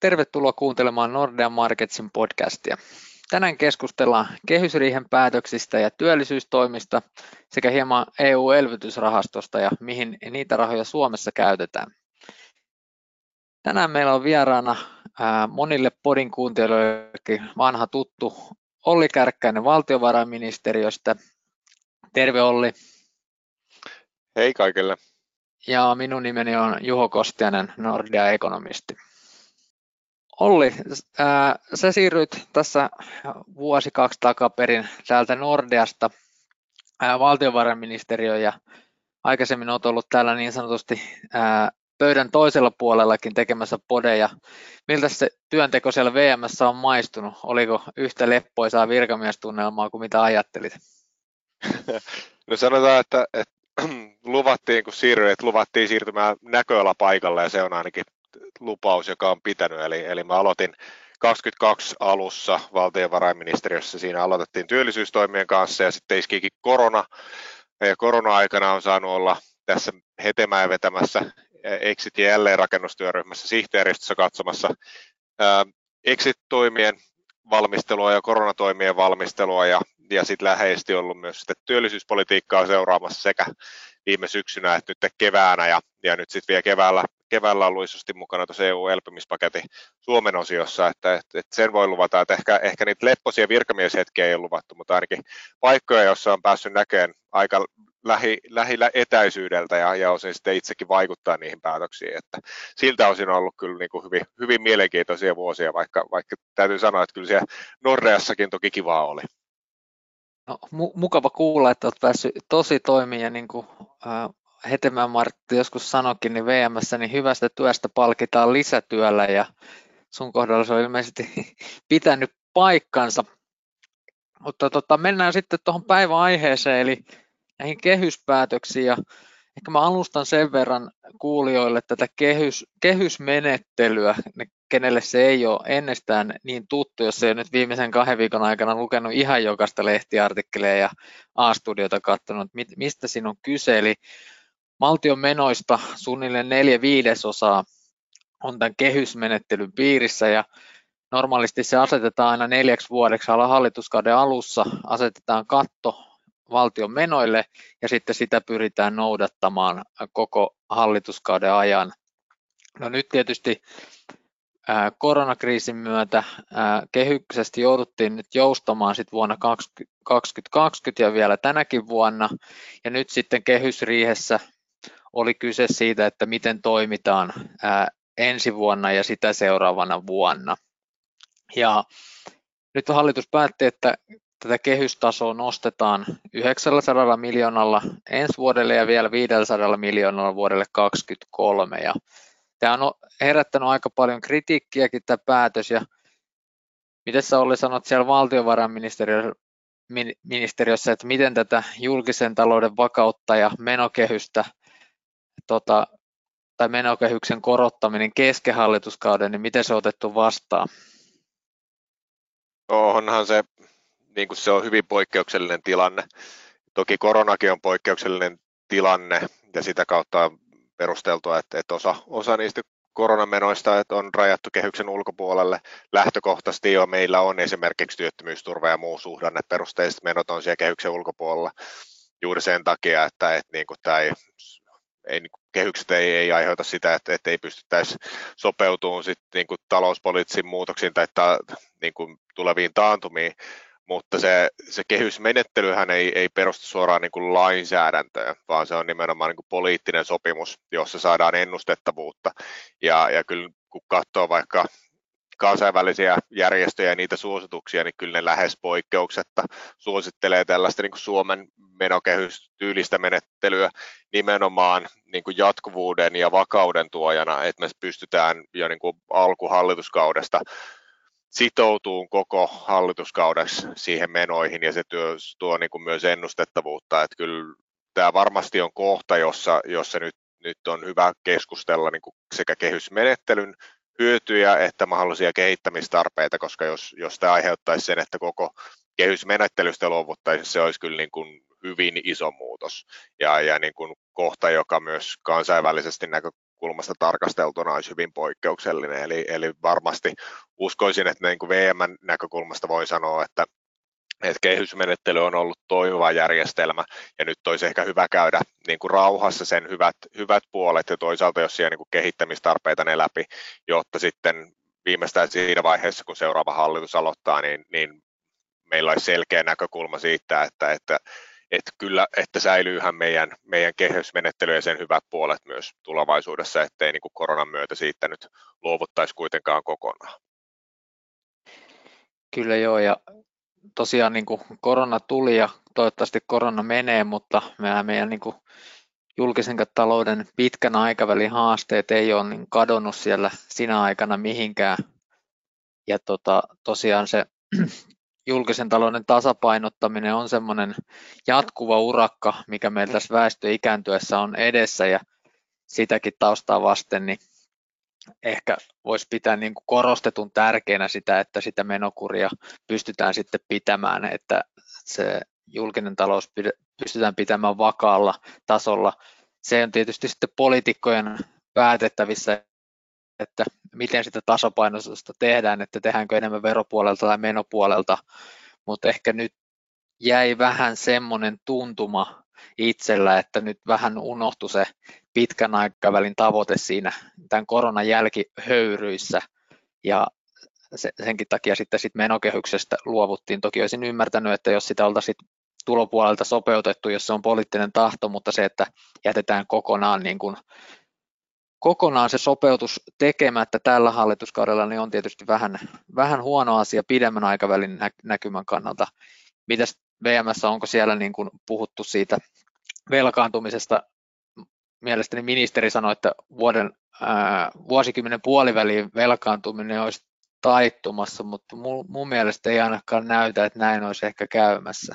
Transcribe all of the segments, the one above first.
Tervetuloa kuuntelemaan Nordea Marketsin podcastia. Tänään keskustellaan kehysriihen päätöksistä ja työllisyystoimista sekä hieman EU-elvytysrahastosta ja mihin niitä rahoja Suomessa käytetään. Tänään meillä on vieraana monille podin kuuntelijoillekin vanha tuttu Olli Kärkkäinen valtiovarainministeriöstä. Terve Olli. Hei kaikille. Ja minun nimeni on Juho Kostianen, Nordea-ekonomisti. Olli, ää, sä siirryit tässä vuosi kaksi takaperin täältä Nordeasta ää, valtiovarainministeriöön ja aikaisemmin olet ollut täällä niin sanotusti ää, pöydän toisella puolellakin tekemässä podeja. Miltä se työnteko siellä VMS on maistunut? Oliko yhtä leppoisaa virkamiestunnelmaa kuin mitä ajattelit? No sanotaan, että, että luvattiin, kun siirryin, että luvattiin siirtymään näköalapaikalle ja se on ainakin lupaus, joka on pitänyt. Eli, eli mä aloitin 22 alussa valtiovarainministeriössä, siinä aloitettiin työllisyystoimien kanssa ja sitten iskikin korona. Ja korona-aikana on saanut olla tässä hetemään vetämässä Exit- ja jälleenrakennustyöryhmässä sihteeristössä katsomassa Exit-toimien valmistelua ja koronatoimien valmistelua ja, ja sitten läheisesti ollut myös sitten työllisyyspolitiikkaa seuraamassa sekä viime syksynä että nyt keväänä ja, ja nyt sitten vielä keväällä keväällä ollut isosti mukana tuossa EU-elpymispaketin Suomen osiossa, että, että, että sen voi luvata, että ehkä, ehkä niitä lepposia virkamieshetkiä ei ole luvattu, mutta ainakin paikkoja, joissa on päässyt näkemään aika lähi, lähillä etäisyydeltä ja, ja osin sitten itsekin vaikuttaa niihin päätöksiin, että siltä osin on ollut kyllä niin kuin hyvin, hyvin mielenkiintoisia vuosia, vaikka, vaikka täytyy sanoa, että kyllä siellä Norreassakin toki kivaa oli. No, mu- mukava kuulla, että olet päässyt tosi toimia ja niin kuin, äh, Hetemään Martti joskus sanokin, niin VMssä niin hyvästä työstä palkitaan lisätyöllä ja sun kohdalla se on ilmeisesti pitänyt paikkansa. Mutta tota, mennään sitten tuohon päivän aiheeseen, eli näihin kehyspäätöksiin. Ja ehkä mä alustan sen verran kuulijoille tätä kehys, kehysmenettelyä, kenelle se ei ole ennestään niin tuttu, jos ei nyt viimeisen kahden viikon aikana lukenut ihan jokaista lehtiartikkelia ja A-studiota katsonut, mistä siinä on kyse. Eli Valtion menoista suunnilleen neljä viidesosaa on tämän kehysmenettelyn piirissä ja normaalisti se asetetaan aina neljäksi vuodeksi hallituskauden alussa, asetetaan katto valtion menoille ja sitten sitä pyritään noudattamaan koko hallituskauden ajan. No nyt tietysti koronakriisin myötä kehyksestä jouduttiin nyt joustamaan sit vuonna 2020 ja vielä tänäkin vuonna ja nyt sitten kehysriihessä oli kyse siitä, että miten toimitaan ensi vuonna ja sitä seuraavana vuonna. Ja nyt hallitus päätti, että tätä kehystasoa nostetaan 900 miljoonalla ensi vuodelle ja vielä 500 miljoonalla vuodelle 2023. Ja tämä on herättänyt aika paljon kritiikkiäkin tämä päätös. Ja miten sä Olli sanot siellä valtiovarainministeriössä, että miten tätä julkisen talouden vakautta ja menokehystä tota, tai menokehyksen korottaminen kesken hallituskauden, niin miten se on otettu vastaan? Onhan se, niin kuin se on hyvin poikkeuksellinen tilanne. Toki koronakin on poikkeuksellinen tilanne ja sitä kautta on perusteltua, että, että osa, osa niistä koronamenoista että on rajattu kehyksen ulkopuolelle. Lähtökohtaisesti jo meillä on esimerkiksi työttömyysturva ja muu suhdanne perusteiset menot on siellä kehyksen ulkopuolella juuri sen takia, että, että niin kuin tämä ei ei, niin kehykset ei, ei aiheuta sitä, että, että ei pystyttäisi sopeutumaan sit, niin kuin talouspoliittisiin muutoksiin tai ta, niin kuin tuleviin taantumiin, mutta se, se kehysmenettelyhän ei, ei perustu suoraan niin kuin lainsäädäntöön, vaan se on nimenomaan niin kuin poliittinen sopimus, jossa saadaan ennustettavuutta. Ja, ja kyllä kun katsoo vaikka kansainvälisiä järjestöjä ja niitä suosituksia, niin kyllä ne lähes poikkeuksetta suosittelee tällaista niin kuin Suomen menokehystyylistä menettelyä nimenomaan niin kuin jatkuvuuden ja vakauden tuojana, että me pystytään jo niin kuin alkuhallituskaudesta sitoutuu koko hallituskaudeksi siihen menoihin ja se työ, tuo niin kuin myös ennustettavuutta, että kyllä tämä varmasti on kohta, jossa, jossa nyt, nyt on hyvä keskustella niin kuin sekä kehysmenettelyn hyötyjä että mahdollisia kehittämistarpeita, koska jos, jos tämä aiheuttaisi sen, että koko kehysmenettelystä luovuttaisiin, se olisi kyllä niin kuin hyvin iso muutos. Ja, ja niin kuin kohta, joka myös kansainvälisesti näkö, näkökulmasta tarkasteltuna olisi hyvin poikkeuksellinen. Eli, eli varmasti uskoisin, että niin kuin VM-näkökulmasta voi sanoa, että että kehysmenettely on ollut toimiva järjestelmä ja nyt olisi ehkä hyvä käydä niin kuin rauhassa sen hyvät, hyvät puolet ja toisaalta jos siellä niin kuin kehittämistarpeita ne läpi, jotta sitten viimeistään siinä vaiheessa, kun seuraava hallitus aloittaa, niin, niin meillä olisi selkeä näkökulma siitä, että, että, että kyllä, että säilyyhän meidän, meidän kehysmenettely ja sen hyvät puolet myös tulevaisuudessa, ettei niin kuin koronan myötä siitä nyt luovuttaisi kuitenkaan kokonaan. Kyllä joo, ja tosiaan niin kuin korona tuli ja toivottavasti korona menee, mutta meidän, meidän niin kuin julkisen talouden pitkän aikavälin haasteet ei ole niin kadonnut siellä sinä aikana mihinkään. Ja tota, tosiaan se julkisen talouden tasapainottaminen on semmoinen jatkuva urakka, mikä meillä tässä väestö ikääntyessä on edessä ja sitäkin taustaa vasten, niin ehkä voisi pitää niin kuin korostetun tärkeänä sitä, että sitä menokuria pystytään sitten pitämään, että se julkinen talous pystytään pitämään vakaalla tasolla. Se on tietysti sitten poliitikkojen päätettävissä, että miten sitä tasapainotusta tehdään, että tehdäänkö enemmän veropuolelta tai menopuolelta, mutta ehkä nyt jäi vähän semmoinen tuntuma itsellä, että nyt vähän unohtui se pitkän aikavälin tavoite siinä tämän koronan jälkihöyryissä ja senkin takia sitten sit menokehyksestä luovuttiin. Toki olisin ymmärtänyt, että jos sitä oltaisiin tulopuolelta sopeutettu, jos se on poliittinen tahto, mutta se, että jätetään kokonaan, niin kuin, kokonaan se sopeutus tekemättä tällä hallituskaudella, niin on tietysti vähän, vähän huono asia pidemmän aikavälin näkymän kannalta. Mitäs VMS, onko siellä niin kuin puhuttu siitä velkaantumisesta mielestäni ministeri sanoi, että vuoden, ää, vuosikymmenen puoliväliin velkaantuminen olisi taittumassa, mutta mun, mun mielestä ei ainakaan näytä, että näin olisi ehkä käymässä.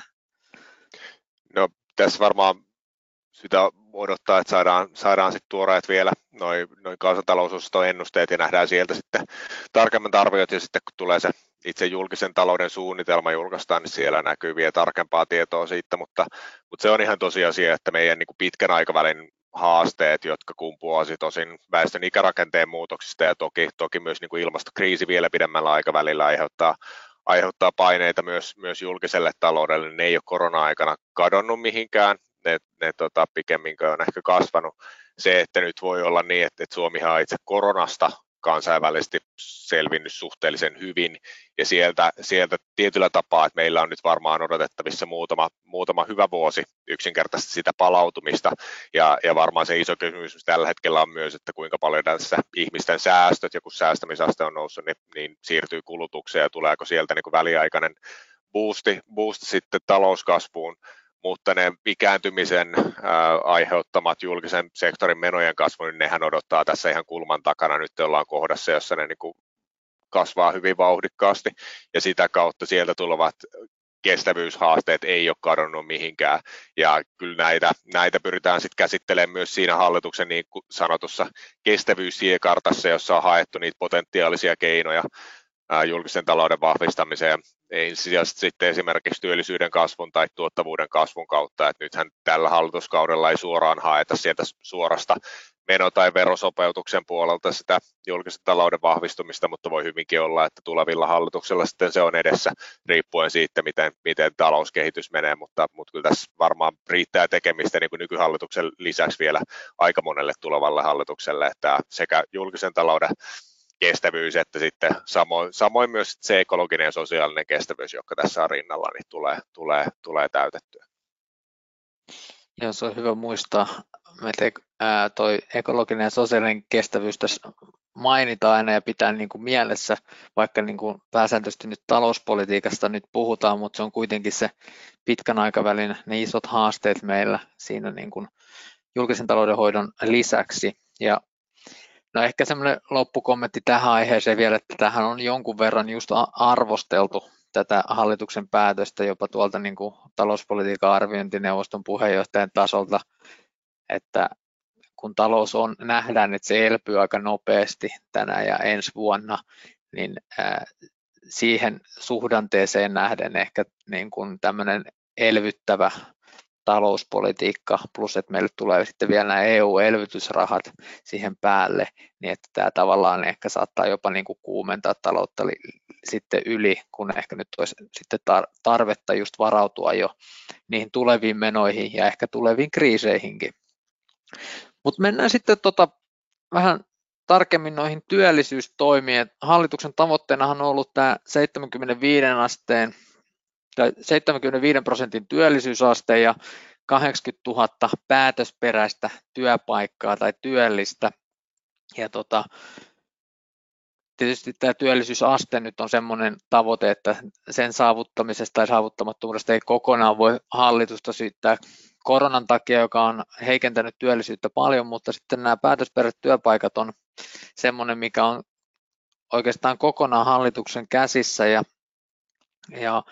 No tässä varmaan sitä odottaa, että saadaan, saadaan sitten tuoreet vielä noin noi kansantalousosaston ennusteet ja nähdään sieltä sitten tarkemmat arviot ja sitten kun tulee se itse julkisen talouden suunnitelma julkaistaan, niin siellä näkyy vielä tarkempaa tietoa siitä, mutta, mutta se on ihan tosiasia, että meidän niin kuin pitkän aikavälin haasteet, jotka kumpuavat tosin väestön ikärakenteen muutoksista ja toki, toki myös niin kuin ilmastokriisi vielä pidemmällä aikavälillä aiheuttaa, aiheuttaa paineita myös, myös julkiselle taloudelle. Ne ei ole korona-aikana kadonnut mihinkään, ne, ne tota, pikemminkin on ehkä kasvanut. Se, että nyt voi olla niin, että, että Suomihan on itse koronasta kansainvälisesti selvinnyt suhteellisen hyvin. Ja sieltä, sieltä tietyllä tapaa, että meillä on nyt varmaan odotettavissa muutama, muutama hyvä vuosi yksinkertaisesti sitä palautumista. Ja, ja varmaan se iso kysymys tällä hetkellä on myös, että kuinka paljon tässä ihmisten säästöt ja kun säästämisaste on noussut, niin, niin siirtyy kulutukseen ja tuleeko sieltä niin kuin väliaikainen boosti, boosti sitten talouskasvuun mutta ne ikääntymisen ää, aiheuttamat julkisen sektorin menojen kasvu, niin nehän odottaa tässä ihan kulman takana. Nyt ollaan kohdassa, jossa ne niin kasvaa hyvin vauhdikkaasti ja sitä kautta sieltä tulevat kestävyyshaasteet ei ole kadonnut mihinkään. Ja kyllä näitä, näitä pyritään sitten käsittelemään myös siinä hallituksen niin sanotussa kestävyyssiekartassa, jossa on haettu niitä potentiaalisia keinoja julkisen talouden vahvistamiseen ensisijaisesti sitten esimerkiksi työllisyyden kasvun tai tuottavuuden kasvun kautta, että nythän tällä hallituskaudella ei suoraan haeta sieltä suorasta meno- tai verosopeutuksen puolelta sitä julkisen talouden vahvistumista, mutta voi hyvinkin olla, että tulevilla hallituksilla sitten se on edessä riippuen siitä, miten, miten talouskehitys menee, mutta, mutta kyllä tässä varmaan riittää tekemistä niin kuin nykyhallituksen lisäksi vielä aika monelle tulevalle hallitukselle, että sekä julkisen talouden kestävyys, että sitten samoin, samoin myös se ekologinen ja sosiaalinen kestävyys, joka tässä on rinnalla, niin tulee, tulee, tulee täytettyä. Joo, se on hyvä muistaa. Meitä ää, toi ekologinen ja sosiaalinen kestävyys tässä mainitaan aina ja pitää niin kuin mielessä, vaikka niin kuin pääsääntöisesti nyt talouspolitiikasta nyt puhutaan, mutta se on kuitenkin se pitkän aikavälin ne isot haasteet meillä siinä niin kuin julkisen talouden hoidon lisäksi. Ja No ehkä semmoinen loppukommentti tähän aiheeseen vielä, että tähän on jonkun verran just arvosteltu tätä hallituksen päätöstä jopa tuolta niin kuin talouspolitiikan arviointineuvoston puheenjohtajan tasolta, että kun talous on, nähdään, että se elpyy aika nopeasti tänä ja ensi vuonna, niin siihen suhdanteeseen nähden ehkä niin kuin tämmöinen elvyttävä talouspolitiikka, plus että meille tulee sitten vielä nämä EU-elvytysrahat siihen päälle, niin että tämä tavallaan ehkä saattaa jopa niin kuin kuumentaa taloutta li- sitten yli, kun ehkä nyt olisi sitten tar- tarvetta just varautua jo niihin tuleviin menoihin ja ehkä tuleviin kriiseihinkin. Mutta mennään sitten tota vähän tarkemmin noihin työllisyystoimiin. Hallituksen tavoitteenahan on ollut tämä 75 asteen 75 prosentin työllisyysaste ja 80 000 päätösperäistä työpaikkaa tai työllistä. Ja tota, tietysti tämä työllisyysaste nyt on sellainen tavoite, että sen saavuttamisesta tai saavuttamattomuudesta ei kokonaan voi hallitusta syyttää koronan takia, joka on heikentänyt työllisyyttä paljon, mutta sitten nämä päätösperäiset työpaikat on semmoinen, mikä on oikeastaan kokonaan hallituksen käsissä ja, ja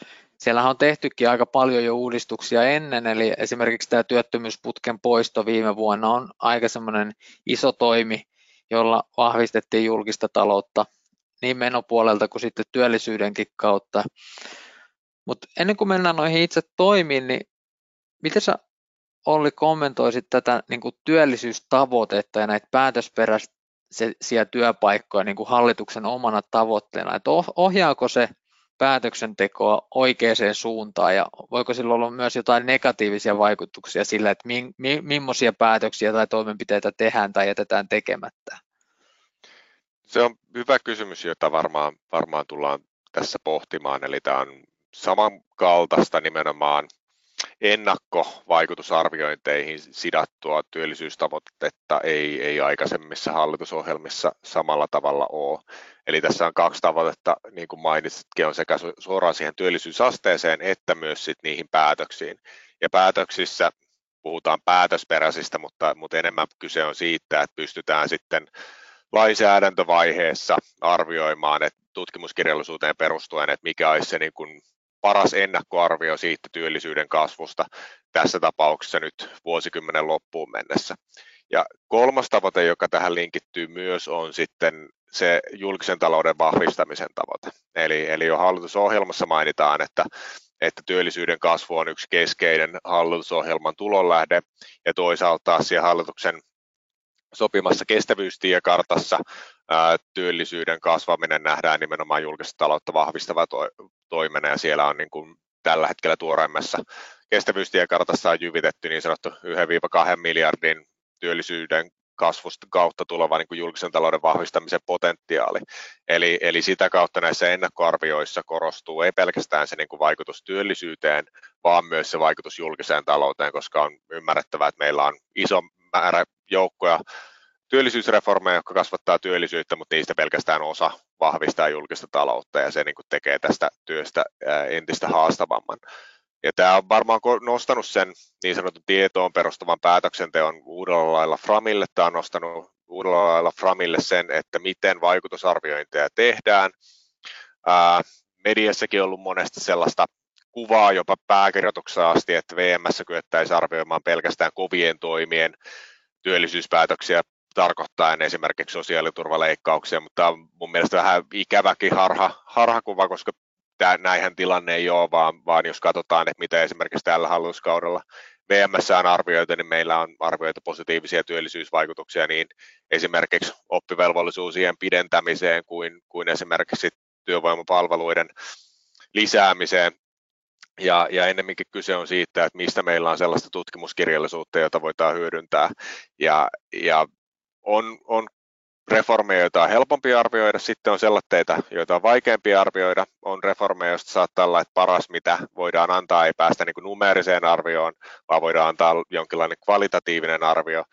Siellähän on tehtykin aika paljon jo uudistuksia ennen, eli esimerkiksi tämä työttömyysputken poisto viime vuonna on aika semmoinen iso toimi, jolla vahvistettiin julkista taloutta niin menopuolelta kuin sitten työllisyydenkin kautta. Mutta ennen kuin mennään noihin itse toimiin, niin miten sä Olli kommentoisit tätä niin kuin työllisyystavoitetta ja näitä päätösperäisiä työpaikkoja niin kuin hallituksen omana tavoitteena, että ohjaako se päätöksentekoa oikeaan suuntaan ja voiko sillä olla myös jotain negatiivisia vaikutuksia sillä, että mi, mi, millaisia päätöksiä tai toimenpiteitä tehdään tai jätetään tekemättä? Se on hyvä kysymys, jota varmaan, varmaan tullaan tässä pohtimaan, eli tämä on samankaltaista nimenomaan ennakkovaikutusarviointeihin sidattua työllisyystavoitetta ei, ei aikaisemmissa hallitusohjelmissa samalla tavalla ole. Eli tässä on kaksi tavoitetta, niin kuin mainitsitkin, on sekä suoraan siihen työllisyysasteeseen että myös sit niihin päätöksiin. Ja päätöksissä puhutaan päätösperäisistä, mutta, mutta enemmän kyse on siitä, että pystytään sitten lainsäädäntövaiheessa arvioimaan, että tutkimuskirjallisuuteen perustuen, että mikä olisi se niin kuin paras ennakkoarvio siitä työllisyyden kasvusta tässä tapauksessa nyt vuosikymmenen loppuun mennessä. Ja kolmas tavoite, joka tähän linkittyy myös, on sitten se julkisen talouden vahvistamisen tavoite. Eli, eli jo hallitusohjelmassa mainitaan, että, että työllisyyden kasvu on yksi keskeinen hallitusohjelman tulonlähde, ja toisaalta taas siellä hallituksen sopimassa kestävyystiekartassa työllisyyden kasvaminen nähdään nimenomaan julkista taloutta vahvistava to, toimena, ja siellä on niin kuin tällä hetkellä tuoreimmassa kestävyystiekartassa on jyvitetty niin sanottu 1-2 miljardin työllisyyden kasvusta kautta tuleva niin kuin julkisen talouden vahvistamisen potentiaali. Eli, eli sitä kautta näissä ennakkoarvioissa korostuu ei pelkästään se niin kuin vaikutus työllisyyteen, vaan myös se vaikutus julkiseen talouteen, koska on ymmärrettävää, että meillä on iso määrä joukkoja työllisyysreformeja, jotka kasvattaa työllisyyttä, mutta niistä pelkästään osa vahvistaa julkista taloutta ja se niin kuin tekee tästä työstä entistä haastavamman. Ja tämä on varmaan nostanut sen niin sanotun tietoon perustuvan päätöksenteon uudella lailla Framille. Tämä on nostanut uudella lailla Framille sen, että miten vaikutusarviointeja tehdään. Ää, mediassakin on ollut monesti sellaista kuvaa jopa pääkirjoituksessa asti, että VMS kyettäisiin arvioimaan pelkästään kovien toimien työllisyyspäätöksiä tarkoittaen esimerkiksi sosiaaliturvaleikkauksia, mutta on mun mielestä vähän ikäväkin harha, harhakuva, koska tämä, näinhän tilanne ei ole, vaan, vaan jos katsotaan, että mitä esimerkiksi tällä hallituskaudella VMS on arvioitu, niin meillä on arvioitu positiivisia työllisyysvaikutuksia niin esimerkiksi oppivelvollisuusien pidentämiseen kuin, kuin esimerkiksi työvoimapalveluiden lisäämiseen. Ja, ja ennemminkin kyse on siitä, että mistä meillä on sellaista tutkimuskirjallisuutta, jota voidaan hyödyntää. Ja, ja on, on reformeja, joita on helpompi arvioida, sitten on sellaisia, joita on vaikeampi arvioida, on reformeja, joista saattaa olla, että paras mitä voidaan antaa ei päästä niin numeeriseen arvioon, vaan voidaan antaa jonkinlainen kvalitatiivinen arvio,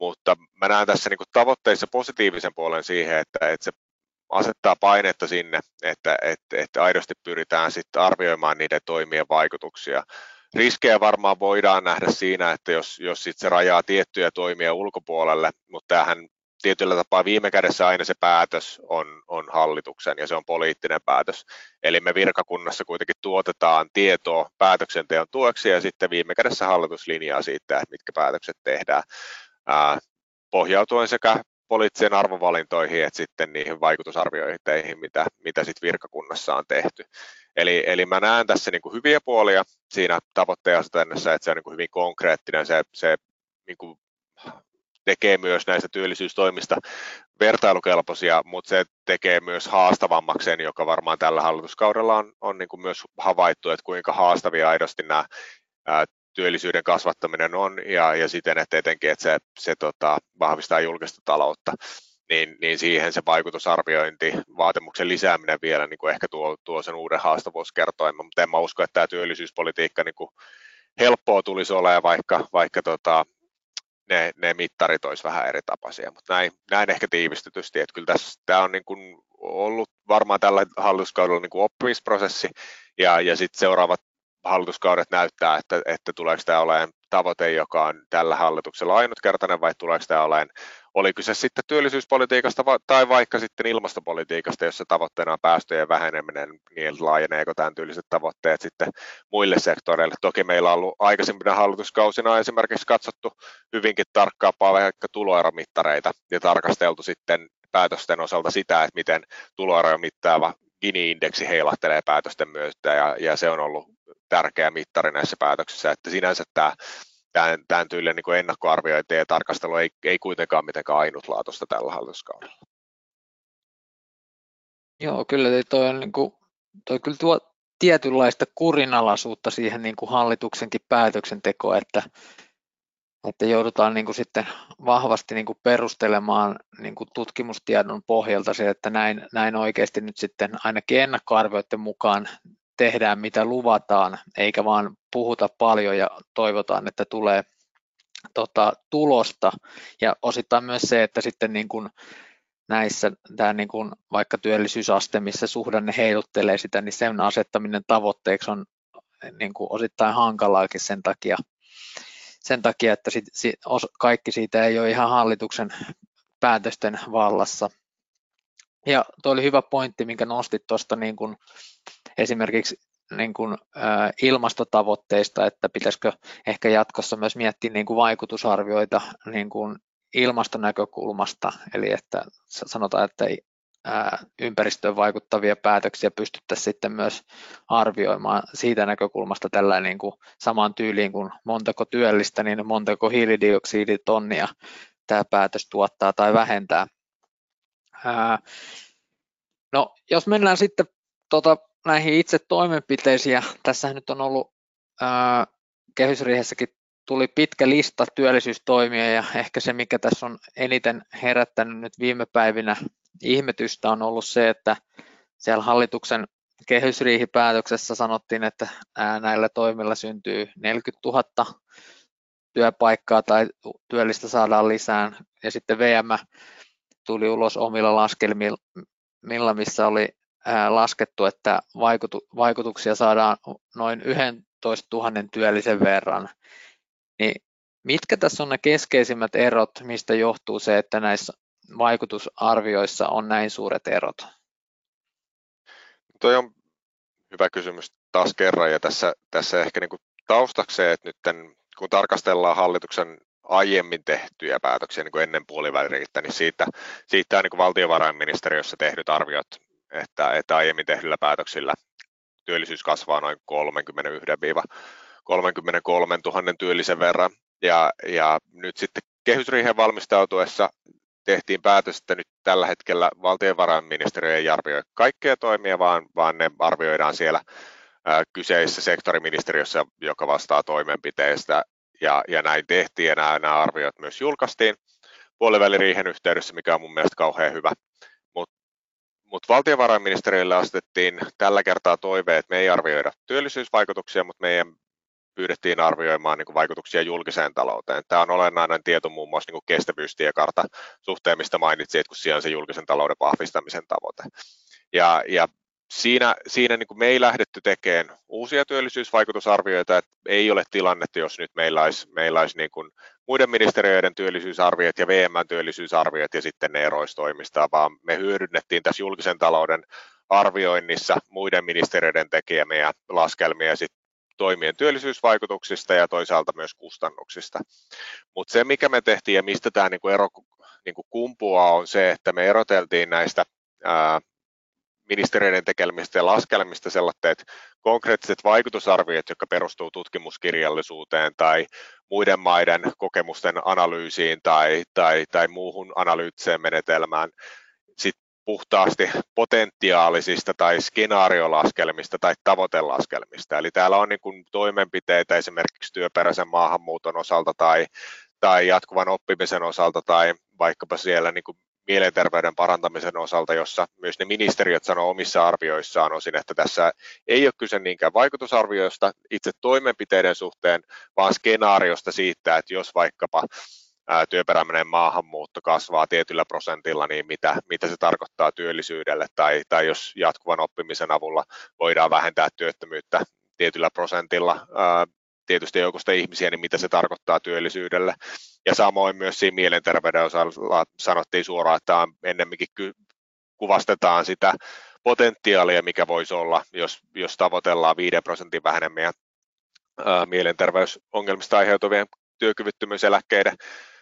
mutta mä näen tässä niin tavoitteissa positiivisen puolen siihen, että, että se asettaa painetta sinne, että, että, että aidosti pyritään sitten arvioimaan niiden toimien vaikutuksia. Riskejä varmaan voidaan nähdä siinä, että jos, jos sit se rajaa tiettyjä toimia ulkopuolelle, mutta tämähän tietyllä tapaa viime kädessä aina se päätös on, on hallituksen ja se on poliittinen päätös. Eli me virkakunnassa kuitenkin tuotetaan tietoa päätöksenteon tueksi ja sitten viime kädessä hallitus linjaa siitä, että mitkä päätökset tehdään ää, pohjautuen sekä poliittisiin arvovalintoihin että sitten niihin vaikutusarviointeihin, mitä, mitä sitten virkakunnassa on tehty. Eli, eli mä näen tässä niin kuin hyviä puolia siinä tavoitteen että se on niin kuin hyvin konkreettinen, se, se niin kuin tekee myös näistä työllisyystoimista vertailukelpoisia, mutta se tekee myös haastavammaksi sen, joka varmaan tällä hallituskaudella on, on niin kuin myös havaittu, että kuinka haastavia aidosti nämä ää, työllisyyden kasvattaminen on ja, ja siten, että etenkin että se, se tota, vahvistaa julkista taloutta, niin, niin siihen se vaikutusarviointi, vaatimuksen lisääminen vielä niin kuin ehkä tuo, tuo sen uuden haastavuuskertoimen, mutta en mä usko, että tämä työllisyyspolitiikka niin kuin helppoa tulisi olemaan, vaikka, vaikka tota, ne, ne mittarit olisi vähän eri tapaisia, mutta näin, näin ehkä tiivistetysti, että kyllä tässä tämä on niin kuin ollut varmaan tällä hallituskaudella niin kuin oppimisprosessi, ja, ja sitten seuraavat hallituskaudet näyttää, että, että tuleeko tämä olemaan tavoite, joka on tällä hallituksella ainutkertainen, vai tuleeko tämä olemaan, oli kyse sitten työllisyyspolitiikasta tai vaikka sitten ilmastopolitiikasta, jossa tavoitteena on päästöjen väheneminen, niin laajeneeko tämän tyyliset tavoitteet sitten muille sektoreille. Toki meillä on ollut aikaisempina hallituskausina esimerkiksi katsottu hyvinkin tarkkaa vaikka tuloeromittareita ja tarkasteltu sitten päätösten osalta sitä, että miten tuloeroja mittaava Gini-indeksi heilahtelee päätösten myötä ja, ja se on ollut tärkeä mittari näissä päätöksissä, että sinänsä tämä tämän, tämän tyylinen niin ennakkoarviointi ja tarkastelu ei, ei kuitenkaan mitenkään ainutlaatuista tällä hallituskaudella. Joo, kyllä toi, on, niin kuin, toi kyllä tuo tietynlaista kurinalaisuutta siihen niin kuin hallituksenkin päätöksentekoon, että, että joudutaan niin kuin sitten vahvasti niin kuin perustelemaan niin kuin tutkimustiedon pohjalta se, että näin, näin oikeasti nyt sitten ainakin ennakkoarvioiden mukaan tehdään mitä luvataan, eikä vaan puhuta paljon ja toivotaan, että tulee tota, tulosta. Ja osittain myös se, että sitten niin kuin näissä tämä niin kuin vaikka työllisyysaste, missä suhdanne heiluttelee sitä, niin sen asettaminen tavoitteeksi on niin kuin osittain hankalaakin sen takia, sen takia että sit, sit, kaikki siitä ei ole ihan hallituksen päätösten vallassa. Ja tuo oli hyvä pointti, minkä nostit tuosta niin kuin esimerkiksi niin kuin, ä, ilmastotavoitteista, että pitäisikö ehkä jatkossa myös miettiä niin kuin vaikutusarvioita niin kuin ilmastonäkökulmasta, eli että sanotaan, että ä, ympäristöön vaikuttavia päätöksiä pystyttäisiin sitten myös arvioimaan siitä näkökulmasta tällä niin kuin samaan tyyliin kuin montako työllistä, niin montako hiilidioksiditonnia tämä päätös tuottaa tai vähentää. Ää, no, jos mennään sitten tuota näihin itse toimenpiteisiin, ja tässä nyt on ollut ää, kehysriihessäkin tuli pitkä lista työllisyystoimia ja ehkä se, mikä tässä on eniten herättänyt nyt viime päivinä ihmetystä on ollut se, että siellä hallituksen kehysriihipäätöksessä sanottiin, että näillä toimilla syntyy 40 000 työpaikkaa tai työllistä saadaan lisään ja sitten VM tuli ulos omilla laskelmilla, missä oli laskettu, että vaikutuksia saadaan noin 11 000 työllisen verran. Niin mitkä tässä on ne keskeisimmät erot, mistä johtuu se, että näissä vaikutusarvioissa on näin suuret erot? Tuo on hyvä kysymys taas kerran ja tässä, tässä ehkä niin taustakseen, että nyt kun tarkastellaan hallituksen aiemmin tehtyjä päätöksiä niin kuin ennen puoliväliriittä, niin siitä, siitä on niin kuin valtiovarainministeriössä tehdyt arviot että, että aiemmin tehdyillä päätöksillä työllisyys kasvaa noin 31-33 000 työllisen verran. Ja, ja nyt sitten kehysriihen valmistautuessa tehtiin päätös, että nyt tällä hetkellä valtiovarainministeriö ei arvioi kaikkea toimia, vaan, vaan ne arvioidaan siellä kyseisessä sektoriministeriössä, joka vastaa toimenpiteistä. Ja, ja näin tehtiin ja nämä, nämä arviot myös julkaistiin puoliväliriihen yhteydessä, mikä on mun mielestä kauhean hyvä. Mutta valtiovarainministeriölle asetettiin tällä kertaa toive, että me ei arvioida työllisyysvaikutuksia, mutta meidän pyydettiin arvioimaan niin kuin vaikutuksia julkiseen talouteen. Tämä on olennainen tieto muun muassa niin kuin kestävyystiekarta suhteen, mistä mainitsin, kun siellä on se julkisen talouden vahvistamisen tavoite. Ja, ja siinä, siinä niin kuin me ei lähdetty tekemään uusia työllisyysvaikutusarvioita, että ei ole tilannetta, jos nyt meillä olisi, meillä olisi niin kuin muiden ministeriöiden työllisyysarviot ja VM työllisyysarviot ja sitten ne eroistoimista, vaan me hyödynnettiin tässä julkisen talouden arvioinnissa muiden ministeriöiden tekemiä laskelmia sitten toimien työllisyysvaikutuksista ja toisaalta myös kustannuksista. Mutta se, mikä me tehtiin ja mistä tämä niinku ero niinku kumpuaa, on se, että me eroteltiin näistä ministeriöiden tekemistä ja laskelmista sellaiset konkreettiset vaikutusarviot, jotka perustuu tutkimuskirjallisuuteen tai muiden maiden kokemusten analyysiin tai, tai, tai muuhun analyyttiseen menetelmään, sitten puhtaasti potentiaalisista tai skenaariolaskelmista tai tavoitelaskelmista. Eli täällä on niin kuin toimenpiteitä esimerkiksi työperäisen maahanmuuton osalta tai, tai jatkuvan oppimisen osalta tai vaikkapa siellä niin kuin mielenterveyden parantamisen osalta, jossa myös ne ministeriöt sanoo omissa arvioissaan osin, että tässä ei ole kyse niinkään vaikutusarvioista itse toimenpiteiden suhteen, vaan skenaariosta siitä, että jos vaikkapa työperäinen maahanmuutto kasvaa tietyllä prosentilla, niin mitä, mitä se tarkoittaa työllisyydelle, tai, tai jos jatkuvan oppimisen avulla voidaan vähentää työttömyyttä tietyllä prosentilla tietysti joukosta ihmisiä, niin mitä se tarkoittaa työllisyydelle. Ja samoin myös siinä mielenterveyden osalla sanottiin suoraan, että ennemminkin kuvastetaan sitä potentiaalia, mikä voisi olla, jos, jos tavoitellaan 5 prosentin vähenemään mielenterveysongelmista aiheutuvien työkyvyttömyyseläkkeiden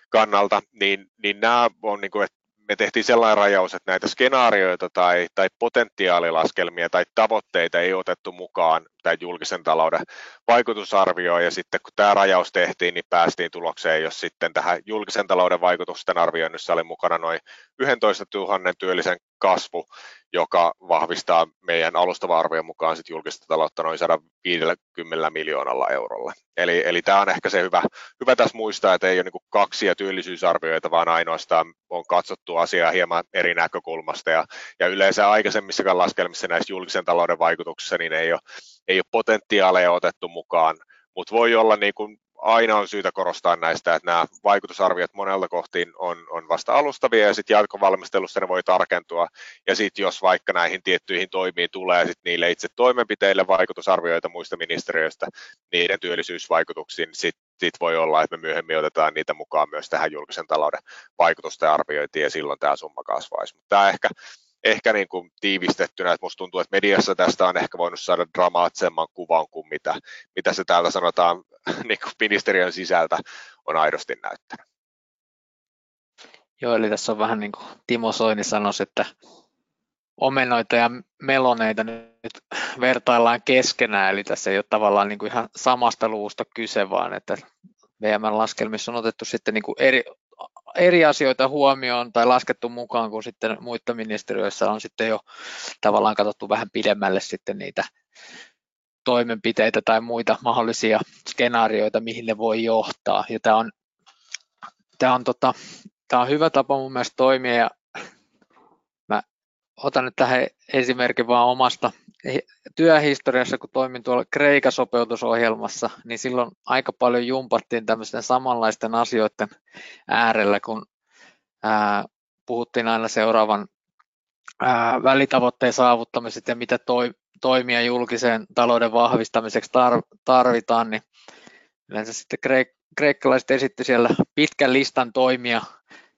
kannalta, niin, niin nämä on, niin kuin, että me tehtiin sellainen rajaus, että näitä skenaarioita tai, tai potentiaalilaskelmia tai tavoitteita ei otettu mukaan tämän julkisen talouden vaikutusarvioon, ja sitten kun tämä rajaus tehtiin, niin päästiin tulokseen, jos sitten tähän julkisen talouden vaikutusten arvioinnissa oli mukana noin 11 000 työllisen kasvu, joka vahvistaa meidän alustava arvion mukaan sit julkista taloutta noin 150 miljoonalla eurolla. Eli, eli tämä on ehkä se hyvä, hyvä tässä muistaa, että ei ole niin kaksia työllisyysarvioita, vaan ainoastaan on katsottu asiaa hieman eri näkökulmasta. Ja, ja yleensä aikaisemmissakaan laskelmissa näissä julkisen talouden vaikutuksissa niin ei ole, ei ole potentiaaleja otettu mukaan, mutta voi olla niin kuin aina on syytä korostaa näistä, että nämä vaikutusarviot monelta kohtiin on, on vasta alustavia ja sitten jatkovalmistelussa ne voi tarkentua. Ja sitten jos vaikka näihin tiettyihin toimiin tulee sit niille itse toimenpiteille vaikutusarvioita muista ministeriöistä, niiden työllisyysvaikutuksiin, sitten sit voi olla, että me myöhemmin otetaan niitä mukaan myös tähän julkisen talouden vaikutusten arviointiin ja silloin tämä summa kasvaisi. Mutta tämä ehkä ehkä niin kuin tiivistettynä, että musta tuntuu, että mediassa tästä on ehkä voinut saada dramaattisemman kuvan kuin mitä, mitä se täällä sanotaan niin kuin ministeriön sisältä on aidosti näyttänyt. Joo, eli tässä on vähän niin kuin Timo Soini sanoi, että omenoita ja meloneita nyt vertaillaan keskenään, eli tässä ei ole tavallaan niin kuin ihan samasta luusta kyse, vaan että VM-laskelmissa on otettu sitten niin kuin eri, eri asioita huomioon tai laskettu mukaan, kun sitten muissa ministeriöissä on sitten jo tavallaan katsottu vähän pidemmälle sitten niitä toimenpiteitä tai muita mahdollisia skenaarioita, mihin ne voi johtaa. Ja tämä on, tämä on, tota, tämä on hyvä tapa mun mielestä toimia ja mä otan nyt tähän esimerkin vaan omasta työhistoriassa, kun toimin tuolla Kreikan sopeutusohjelmassa, niin silloin aika paljon jumpattiin tämmöisten samanlaisten asioiden äärellä, kun ää, puhuttiin aina seuraavan ää, välitavoitteen saavuttamisesta ja mitä toi, toimia julkisen talouden vahvistamiseksi tar- tarvitaan, niin yleensä sitten kreik- kreikkalaiset esitti siellä pitkän listan toimia,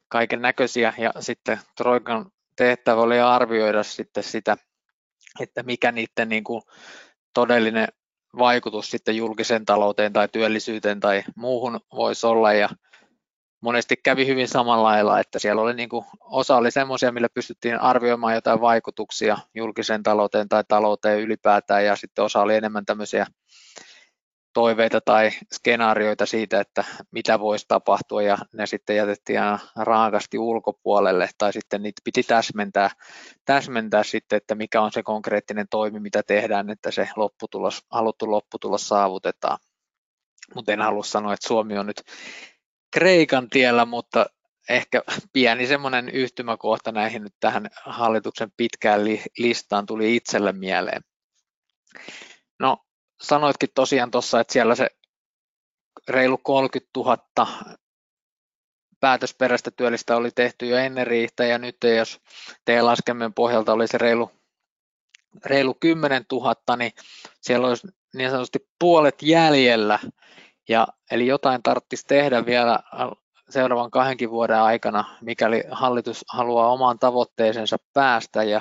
kaiken näköisiä, ja sitten Troikan tehtävä oli arvioida sitten sitä, että mikä niiden niin kuin todellinen vaikutus sitten julkisen talouteen tai työllisyyteen tai muuhun voisi olla. Ja monesti kävi hyvin samalla lailla, että siellä oli niin kuin, osa oli semmoisia, millä pystyttiin arvioimaan jotain vaikutuksia julkiseen talouteen tai talouteen ylipäätään ja sitten osa oli enemmän tämmöisiä toiveita tai skenaarioita siitä, että mitä voisi tapahtua ja ne sitten jätettiin raakasti ulkopuolelle tai sitten niitä piti täsmentää, täsmentää sitten, että mikä on se konkreettinen toimi, mitä tehdään, että se lopputulos, haluttu lopputulos saavutetaan. Mutta en halua sanoa, että Suomi on nyt Kreikan tiellä, mutta ehkä pieni semmoinen yhtymäkohta näihin nyt tähän hallituksen pitkään listaan tuli itselle mieleen. No sanoitkin tosiaan tuossa, että siellä se reilu 30 000 päätösperäistä työllistä oli tehty jo ennen riihtä ja nyt jos teidän laskemien pohjalta oli se reilu, reilu 10 000, niin siellä olisi niin sanotusti puolet jäljellä. Ja, eli jotain tarvitsisi tehdä vielä seuraavan kahdenkin vuoden aikana, mikäli hallitus haluaa omaan tavoitteeseensa päästä. Ja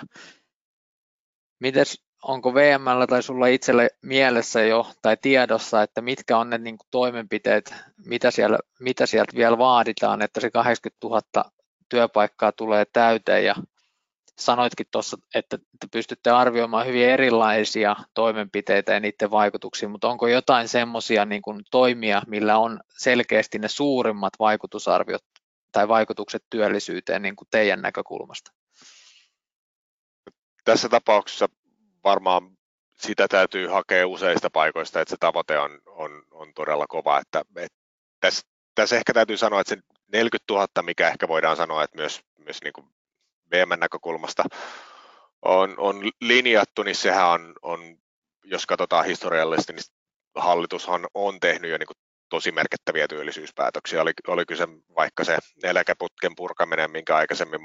mites onko VMllä tai sulla itselle mielessä jo tai tiedossa, että mitkä on ne niin kuin toimenpiteet, mitä, siellä, mitä sieltä vielä vaaditaan, että se 80 000 työpaikkaa tulee täyteen ja sanoitkin tuossa, että, että pystytte arvioimaan hyvin erilaisia toimenpiteitä ja niiden vaikutuksia, mutta onko jotain semmoisia niin toimia, millä on selkeästi ne suurimmat vaikutusarviot tai vaikutukset työllisyyteen niin kuin teidän näkökulmasta? Tässä tapauksessa varmaan sitä täytyy hakea useista paikoista, että se tavoite on, on, on todella kova. Että, että tässä, tässä ehkä täytyy sanoa, että se 40 000, mikä ehkä voidaan sanoa, että myös, myös niin kuin VM näkökulmasta on, on linjattu, niin sehän on, on jos katsotaan historiallisesti, niin hallitushan on tehnyt jo niin kuin tosi merkittäviä työllisyyspäätöksiä. Oli, oli kyse vaikka se eläkeputken purkaminen, minkä aikaisemmin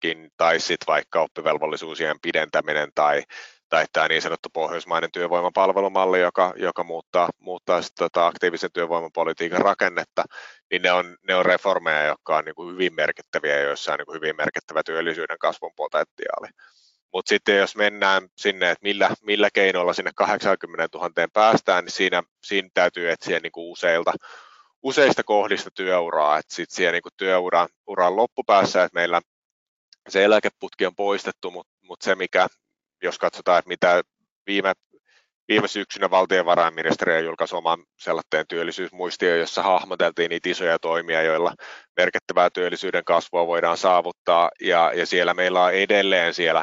mainitsitkin, tai sitten vaikka oppivelvollisuusien pidentäminen tai, tai tämä niin sanottu pohjoismainen työvoimapalvelumalli, joka, joka muuttaa, muuttaa sit tota aktiivisen työvoimapolitiikan rakennetta, niin ne on, ne on reformeja, jotka on niin kuin hyvin merkittäviä ja joissa on niin kuin hyvin merkittävä työllisyyden kasvun potentiaali. Mutta sitten jos mennään sinne, että millä, millä keinoilla sinne 80 000 päästään, niin siinä, siinä täytyy etsiä niin kuin useilta, useista kohdista työuraa. Että sitten siellä niin kuin työuran uran loppupäässä, että meillä se eläkeputki on poistettu, mutta mut se mikä, jos katsotaan, että mitä viime, viime syksynä valtiovarainministeriö julkaisi oman sellaisen työllisyysmuistio, jossa hahmoteltiin niitä isoja toimia, joilla merkittävää työllisyyden kasvua voidaan saavuttaa, ja, ja siellä meillä on edelleen siellä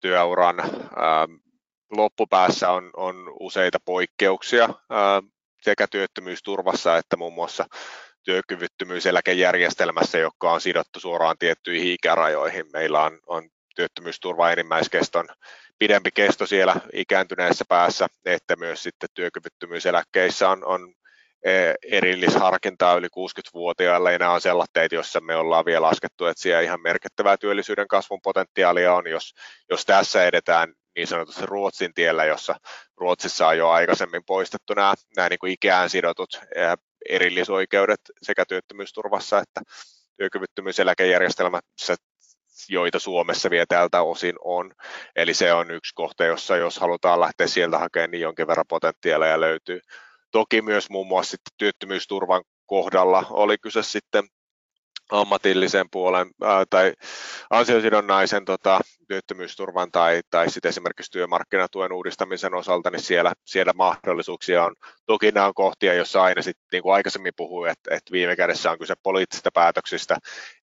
työuran ää, loppupäässä on, on useita poikkeuksia ää, sekä työttömyysturvassa että muun muassa työkyvyttömyyseläkejärjestelmässä, joka on sidottu suoraan tiettyihin ikärajoihin. Meillä on, on työttömyysturva enimmäiskeston pidempi kesto siellä ikääntyneessä päässä, että myös sitten työkyvyttömyyseläkkeissä on, on e, erillisharkintaa yli 60-vuotiaille, ja nämä on sellaiset, joissa me ollaan vielä laskettu, että siellä ihan merkittävää työllisyyden kasvun potentiaalia on, jos, jos tässä edetään niin sanotusti Ruotsin tiellä, jossa Ruotsissa on jo aikaisemmin poistettu nämä, nämä niin kuin ikään sidotut e, erillisoikeudet sekä työttömyysturvassa että työkyvyttömyyseläkejärjestelmässä joita Suomessa vielä tältä osin on. Eli se on yksi kohta, jossa jos halutaan lähteä sieltä hakemaan, niin jonkin verran potentiaalia löytyy. Toki myös muun muassa sitten työttömyysturvan kohdalla oli kyse sitten ammatillisen puolen ää, tai ansiosidonnaisen tota, työttömyysturvan tai, tai sitten esimerkiksi työmarkkinatuen uudistamisen osalta, niin siellä, siellä mahdollisuuksia on. Toki nämä on kohtia, joissa aina sitten, niin kuin aikaisemmin puhuin, että, että viime kädessä on kyse poliittisista päätöksistä,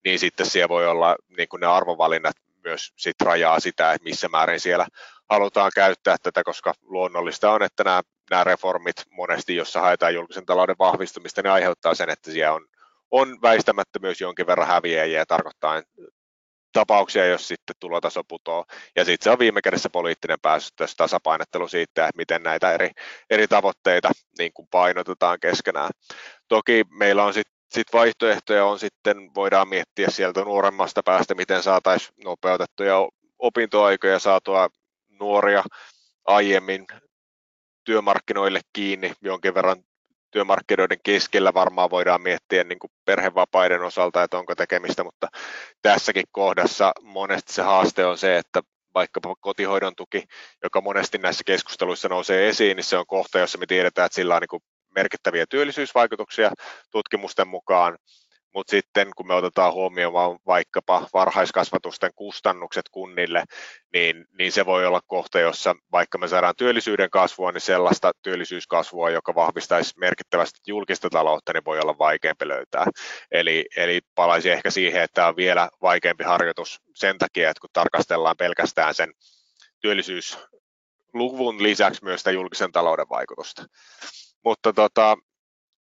niin sitten siellä voi olla niin kuin ne arvovalinnat myös sit rajaa sitä, että missä määrin siellä halutaan käyttää tätä, koska luonnollista on, että nämä, nämä reformit monesti, jossa haetaan julkisen talouden vahvistumista, ne aiheuttaa sen, että siellä on on väistämättä myös jonkin verran häviäjiä tarkoittaa tapauksia, jos sitten tulotaso putoo. Ja sitten se on viime kädessä poliittinen pääsy tässä tasapainottelu siitä, että miten näitä eri, eri tavoitteita niin kuin painotetaan keskenään. Toki meillä on sitten sit vaihtoehtoja on sitten, voidaan miettiä sieltä nuoremmasta päästä, miten saataisiin nopeutettuja opintoaikoja saatua nuoria aiemmin työmarkkinoille kiinni jonkin verran työmarkkinoiden keskellä varmaan voidaan miettiä niin kuin perhevapaiden osalta, että onko tekemistä, mutta tässäkin kohdassa monesti se haaste on se, että vaikkapa kotihoidon tuki, joka monesti näissä keskusteluissa nousee esiin, niin se on kohta, jossa me tiedetään, että sillä on niin merkittäviä työllisyysvaikutuksia tutkimusten mukaan, mutta sitten kun me otetaan huomioon vaikkapa varhaiskasvatusten kustannukset kunnille, niin, niin se voi olla kohta, jossa vaikka me saadaan työllisyyden kasvua, niin sellaista työllisyyskasvua, joka vahvistaisi merkittävästi julkista taloutta, niin voi olla vaikeampi löytää. Eli, eli palaisin ehkä siihen, että tämä on vielä vaikeampi harjoitus sen takia, että kun tarkastellaan pelkästään sen työllisyysluvun lisäksi myös sitä julkisen talouden vaikutusta. Mutta tota,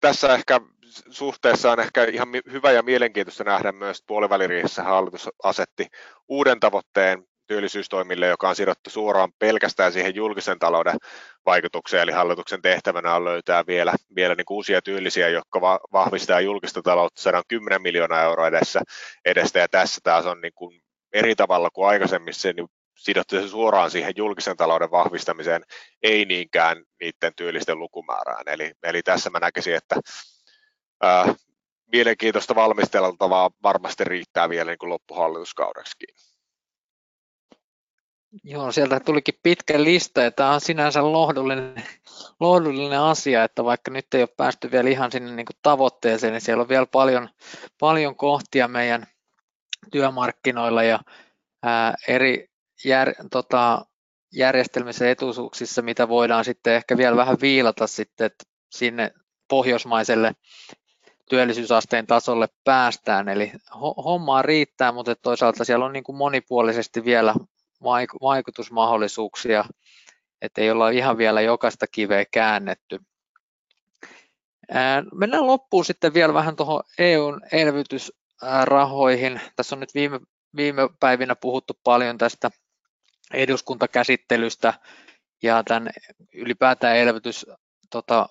tässä ehkä suhteessa on ehkä ihan hyvä ja mielenkiintoista nähdä myös, että puoliväliriihessä hallitus asetti uuden tavoitteen työllisyystoimille, joka on sidottu suoraan pelkästään siihen julkisen talouden vaikutukseen, eli hallituksen tehtävänä on löytää vielä, vielä niin uusia työllisiä, jotka vahvistaa julkista taloutta 110 miljoonaa euroa edessä, edestä, ja tässä taas on niin kuin eri tavalla kuin aikaisemmin se niin sidottu se suoraan siihen julkisen talouden vahvistamiseen, ei niinkään niiden työllisten lukumäärään. Eli, eli tässä mä näkisin, että ää, mielenkiintoista valmisteltavaa varmasti riittää vielä niin kuin loppuhallituskaudeksikin. Joo, sieltä tulikin pitkä lista ja tämä on sinänsä lohdullinen, lohdullinen asia, että vaikka nyt ei ole päästy vielä ihan sinne niin kuin tavoitteeseen, niin siellä on vielä paljon, paljon kohtia meidän työmarkkinoilla ja ää, eri jär, tota, järjestelmissä etuisuuksissa, mitä voidaan sitten ehkä vielä vähän viilata sitten, että sinne pohjoismaiselle työllisyysasteen tasolle päästään. Eli hommaa riittää, mutta toisaalta siellä on niin kuin monipuolisesti vielä vaikutusmahdollisuuksia, että ei olla ihan vielä jokaista kiveä käännetty. Mennään loppuun sitten vielä vähän tuohon EUn elvytysrahoihin. Tässä on nyt viime, viime päivinä puhuttu paljon tästä eduskuntakäsittelystä ja tämän ylipäätään elvytysvälineen tota,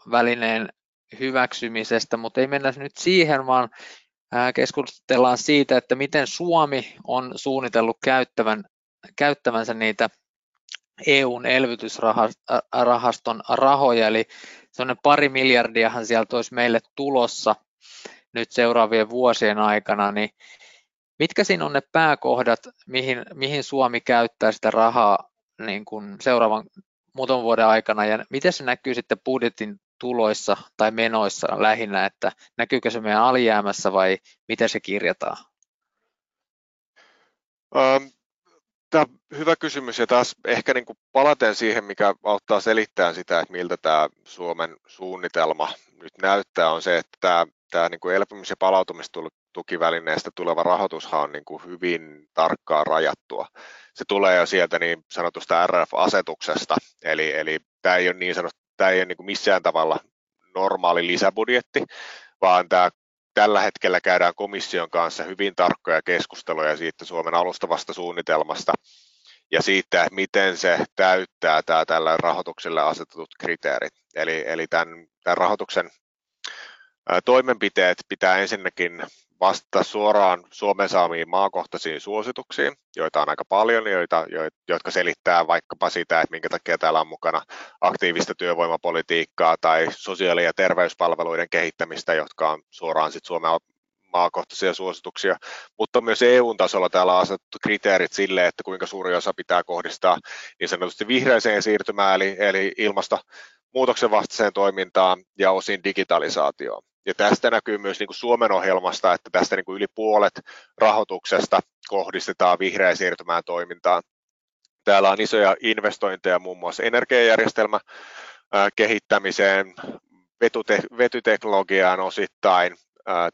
hyväksymisestä, mutta ei mennä nyt siihen, vaan keskustellaan siitä, että miten Suomi on suunnitellut käyttävän, käyttävänsä niitä EUn elvytysrahaston rahoja, eli sellainen pari miljardiahan sieltä olisi meille tulossa nyt seuraavien vuosien aikana, niin mitkä siinä on ne pääkohdat, mihin, mihin Suomi käyttää sitä rahaa niin kuin seuraavan muutaman vuoden aikana, ja miten se näkyy sitten budjetin tuloissa tai menoissa lähinnä, että näkyykö se meidän alijäämässä vai miten se kirjataan? Ähm, Tämä hyvä kysymys ja taas ehkä niin kuin palaten siihen, mikä auttaa selittämään sitä, että miltä tämä Suomen suunnitelma nyt näyttää, on se, että tämä, tämä niin kuin elpymis- ja palautumistukivälineestä tuleva rahoitushan on niin kuin hyvin tarkkaan rajattua. Se tulee jo sieltä niin sanotusta RF-asetuksesta, eli, eli tämä ei ole niin sanottu tämä ei ole niin kuin missään tavalla normaali lisäbudjetti, vaan tämä tällä hetkellä käydään komission kanssa hyvin tarkkoja keskusteluja siitä Suomen alustavasta suunnitelmasta ja siitä, miten se täyttää tämä tällä rahoitukselle asetetut kriteerit. Eli, eli tämän, tämän rahoituksen toimenpiteet pitää ensinnäkin vastata suoraan Suomen saamiin maakohtaisiin suosituksiin, joita on aika paljon, joita, jotka selittää vaikkapa sitä, että minkä takia täällä on mukana aktiivista työvoimapolitiikkaa tai sosiaali- ja terveyspalveluiden kehittämistä, jotka on suoraan sit Suomen maakohtaisia suosituksia, mutta myös EU-tasolla täällä on asetettu kriteerit sille, että kuinka suuri osa pitää kohdistaa niin sanotusti vihreäseen siirtymään, eli, eli ilmastonmuutoksen vastaiseen toimintaan ja osin digitalisaatioon. Ja tästä näkyy myös niin kuin Suomen ohjelmasta, että tästä niin kuin yli puolet rahoituksesta kohdistetaan vihreän siirtymään toimintaan. Täällä on isoja investointeja muun muassa energiajärjestelmä kehittämiseen, vetyteknologiaan osittain,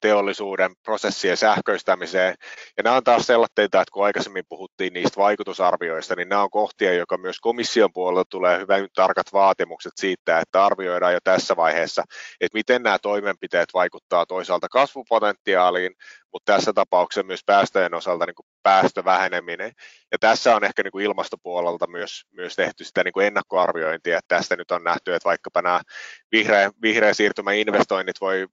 teollisuuden prosessien sähköistämiseen. Ja nämä on taas sellaisia, että kun aikaisemmin puhuttiin niistä vaikutusarvioista, niin nämä on kohtia, joka myös komission puolelta tulee hyvin tarkat vaatimukset siitä, että arvioidaan jo tässä vaiheessa, että miten nämä toimenpiteet vaikuttaa toisaalta kasvupotentiaaliin, mutta tässä tapauksessa myös päästöjen osalta niin kuin päästöväheneminen. Ja tässä on ehkä niin kuin ilmastopuolelta myös, myös tehty sitä niin kuin ennakkoarviointia, että tästä nyt on nähty, että vaikkapa nämä vihreä, vihreä siirtymäinvestoinnit voi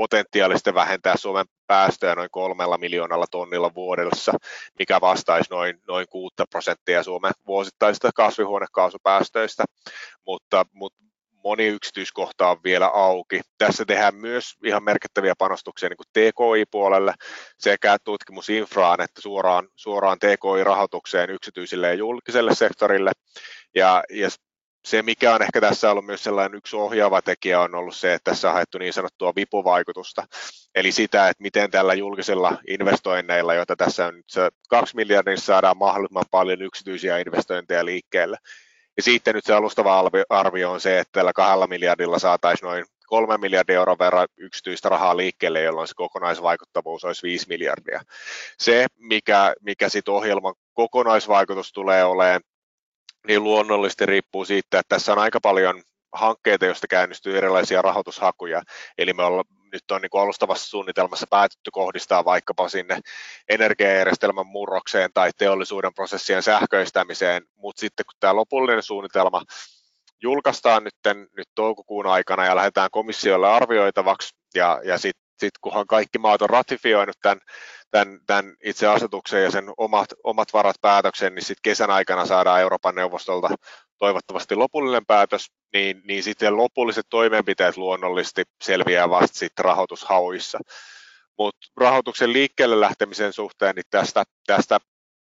potentiaalisesti vähentää Suomen päästöjä noin kolmella miljoonalla tonnilla vuodessa, mikä vastaisi noin, noin 6 prosenttia Suomen vuosittaisista kasvihuonekaasupäästöistä, mutta, mutta moni yksityiskohta on vielä auki. Tässä tehdään myös ihan merkittäviä panostuksia niin TKI-puolelle sekä tutkimusinfraan että suoraan, suoraan TKI-rahoitukseen yksityiselle ja julkiselle sektorille. Ja, ja se, mikä on ehkä tässä ollut myös sellainen yksi ohjaava tekijä, on ollut se, että tässä on haettu niin sanottua vipuvaikutusta. Eli sitä, että miten tällä julkisella investoinneilla, joita tässä on nyt se kaksi miljardia, niin saadaan mahdollisimman paljon yksityisiä investointeja liikkeelle. Ja sitten nyt se alustava arvio on se, että tällä kahdella miljardilla saataisiin noin kolme miljardia euron verran yksityistä rahaa liikkeelle, jolloin se kokonaisvaikuttavuus olisi 5 miljardia. Se, mikä, mikä sitten ohjelman kokonaisvaikutus tulee olemaan, niin luonnollisesti riippuu siitä, että tässä on aika paljon hankkeita, joista käynnistyy erilaisia rahoitushakuja. Eli me ollaan, nyt on niin kuin alustavassa suunnitelmassa päätetty kohdistaa vaikkapa sinne energiajärjestelmän murrokseen tai teollisuuden prosessien sähköistämiseen, mutta sitten kun tämä lopullinen suunnitelma julkaistaan nyt, nyt toukokuun aikana ja lähdetään komissiolle arvioitavaksi ja, ja sitten sit kunhan kaikki maat on ratifioinut tämän, tämän, tämän itse asetuksen ja sen omat, omat varat päätöksen, niin sitten kesän aikana saadaan Euroopan neuvostolta toivottavasti lopullinen päätös, niin, niin sitten lopulliset toimenpiteet luonnollisesti selviää vasta sitten rahoitushauissa. Mutta rahoituksen liikkeelle lähtemisen suhteen, niin tästä, tästä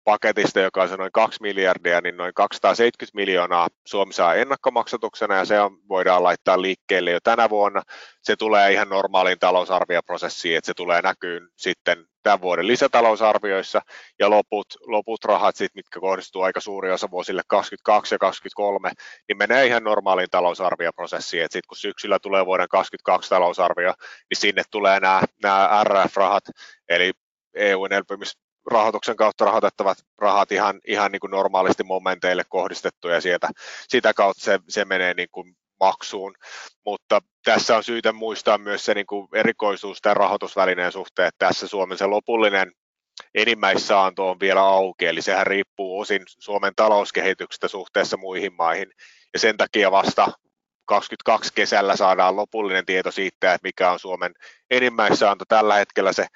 paketista, joka on se noin 2 miljardia, niin noin 270 miljoonaa Suomi saa ennakkomaksatuksena ja se on, voidaan laittaa liikkeelle jo tänä vuonna. Se tulee ihan normaaliin talousarvioprosessiin, että se tulee näkyyn sitten tämän vuoden lisätalousarvioissa ja loput, loput rahat, sit, mitkä kohdistuu aika suuri osa vuosille 22 ja 23, niin menee ihan normaaliin talousarvioprosessiin. Sitten kun syksyllä tulee vuoden 22 talousarvio, niin sinne tulee nämä, RF-rahat, eli EUn elpymisrahoituksen kautta rahoitettavat rahat ihan, ihan niin kuin normaalisti momenteille kohdistettu ja sieltä, sitä kautta se, se menee niin kuin maksuun, mutta tässä on syytä muistaa myös se niin kuin erikoisuus tämän rahoitusvälineen suhteen, että tässä Suomen se lopullinen enimmäissaanto on vielä auki, eli sehän riippuu osin Suomen talouskehityksestä suhteessa muihin maihin, ja sen takia vasta 22 kesällä saadaan lopullinen tieto siitä, että mikä on Suomen enimmäissaanto. Tällä hetkellä se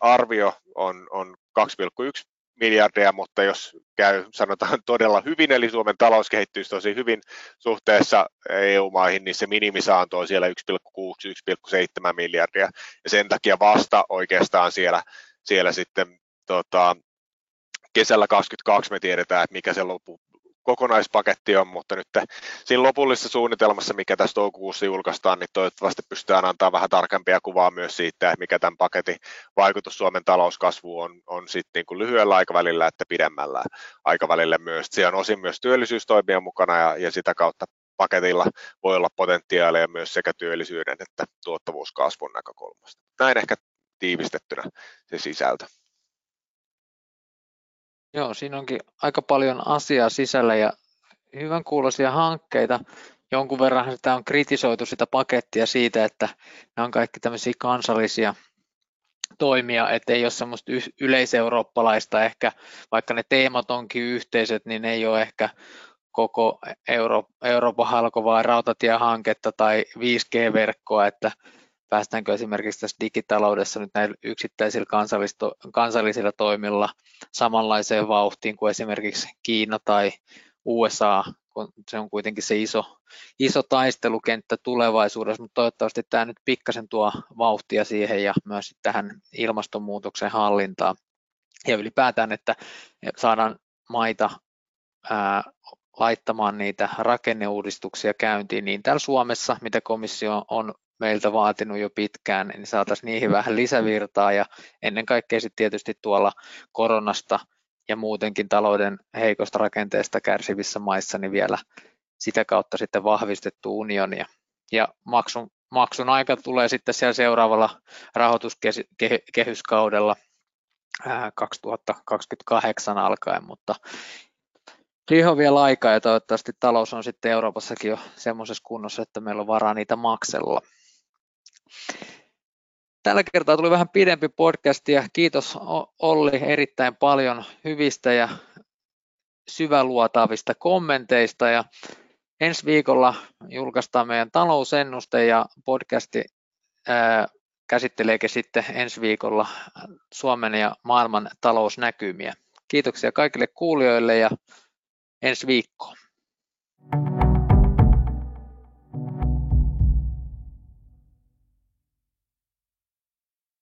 arvio on, on 2,1 miljardia, mutta jos käy sanotaan todella hyvin, eli Suomen talous kehittyisi tosi hyvin suhteessa EU-maihin, niin se minimisaanto on siellä 1,6-1,7 miljardia, ja sen takia vasta oikeastaan siellä, siellä sitten tota, kesällä 2022 me tiedetään, että mikä se kokonaispaketti on, mutta nyt siinä lopullisessa suunnitelmassa, mikä tässä toukokuussa julkaistaan, niin toivottavasti pystytään antaa vähän tarkempia kuvaa myös siitä, mikä tämän paketin vaikutus Suomen talouskasvuun on, on sitten niin kuin lyhyellä aikavälillä että pidemmällä aikavälillä myös. Siellä on osin myös työllisyystoimia mukana ja, ja sitä kautta paketilla voi olla potentiaalia myös sekä työllisyyden että tuottavuuskasvun näkökulmasta. Näin ehkä tiivistettynä se sisältö. Joo, siinä onkin aika paljon asiaa sisällä ja hyvän kuuloisia hankkeita. Jonkun verran sitä on kritisoitu sitä pakettia siitä, että nämä on kaikki tämmöisiä kansallisia toimia, että ei ole semmoista yleiseurooppalaista ehkä, vaikka ne teemat onkin yhteiset, niin ne ei ole ehkä koko Euro, Euroopan halkovaa rautatiehanketta tai 5G-verkkoa, että päästäänkö esimerkiksi tässä digitaloudessa nyt näillä yksittäisillä kansallisilla toimilla samanlaiseen vauhtiin kuin esimerkiksi Kiina tai USA, kun se on kuitenkin se iso, iso taistelukenttä tulevaisuudessa, mutta toivottavasti tämä nyt pikkasen tuo vauhtia siihen ja myös tähän ilmastonmuutoksen hallintaan. Ja ylipäätään, että saadaan maita ää, laittamaan niitä rakenneuudistuksia käyntiin niin täällä Suomessa, mitä komissio on meiltä vaatinut jo pitkään, niin saataisiin niihin vähän lisävirtaa ja ennen kaikkea sitten tietysti tuolla koronasta ja muutenkin talouden heikosta rakenteesta kärsivissä maissa niin vielä sitä kautta sitten vahvistettu unionia. Ja maksun, maksun aika tulee sitten siellä seuraavalla rahoituskehyskaudella 2028 alkaen, mutta siihen on vielä aikaa ja toivottavasti talous on sitten Euroopassakin jo semmoisessa kunnossa, että meillä on varaa niitä maksella. Tällä kertaa tuli vähän pidempi podcast ja kiitos Olli erittäin paljon hyvistä ja syväluotaavista kommenteista ja ensi viikolla julkaistaan meidän talousennuste ja podcasti käsitteleekin sitten ensi viikolla Suomen ja maailman talousnäkymiä. Kiitoksia kaikille kuulijoille ja ensi viikkoon.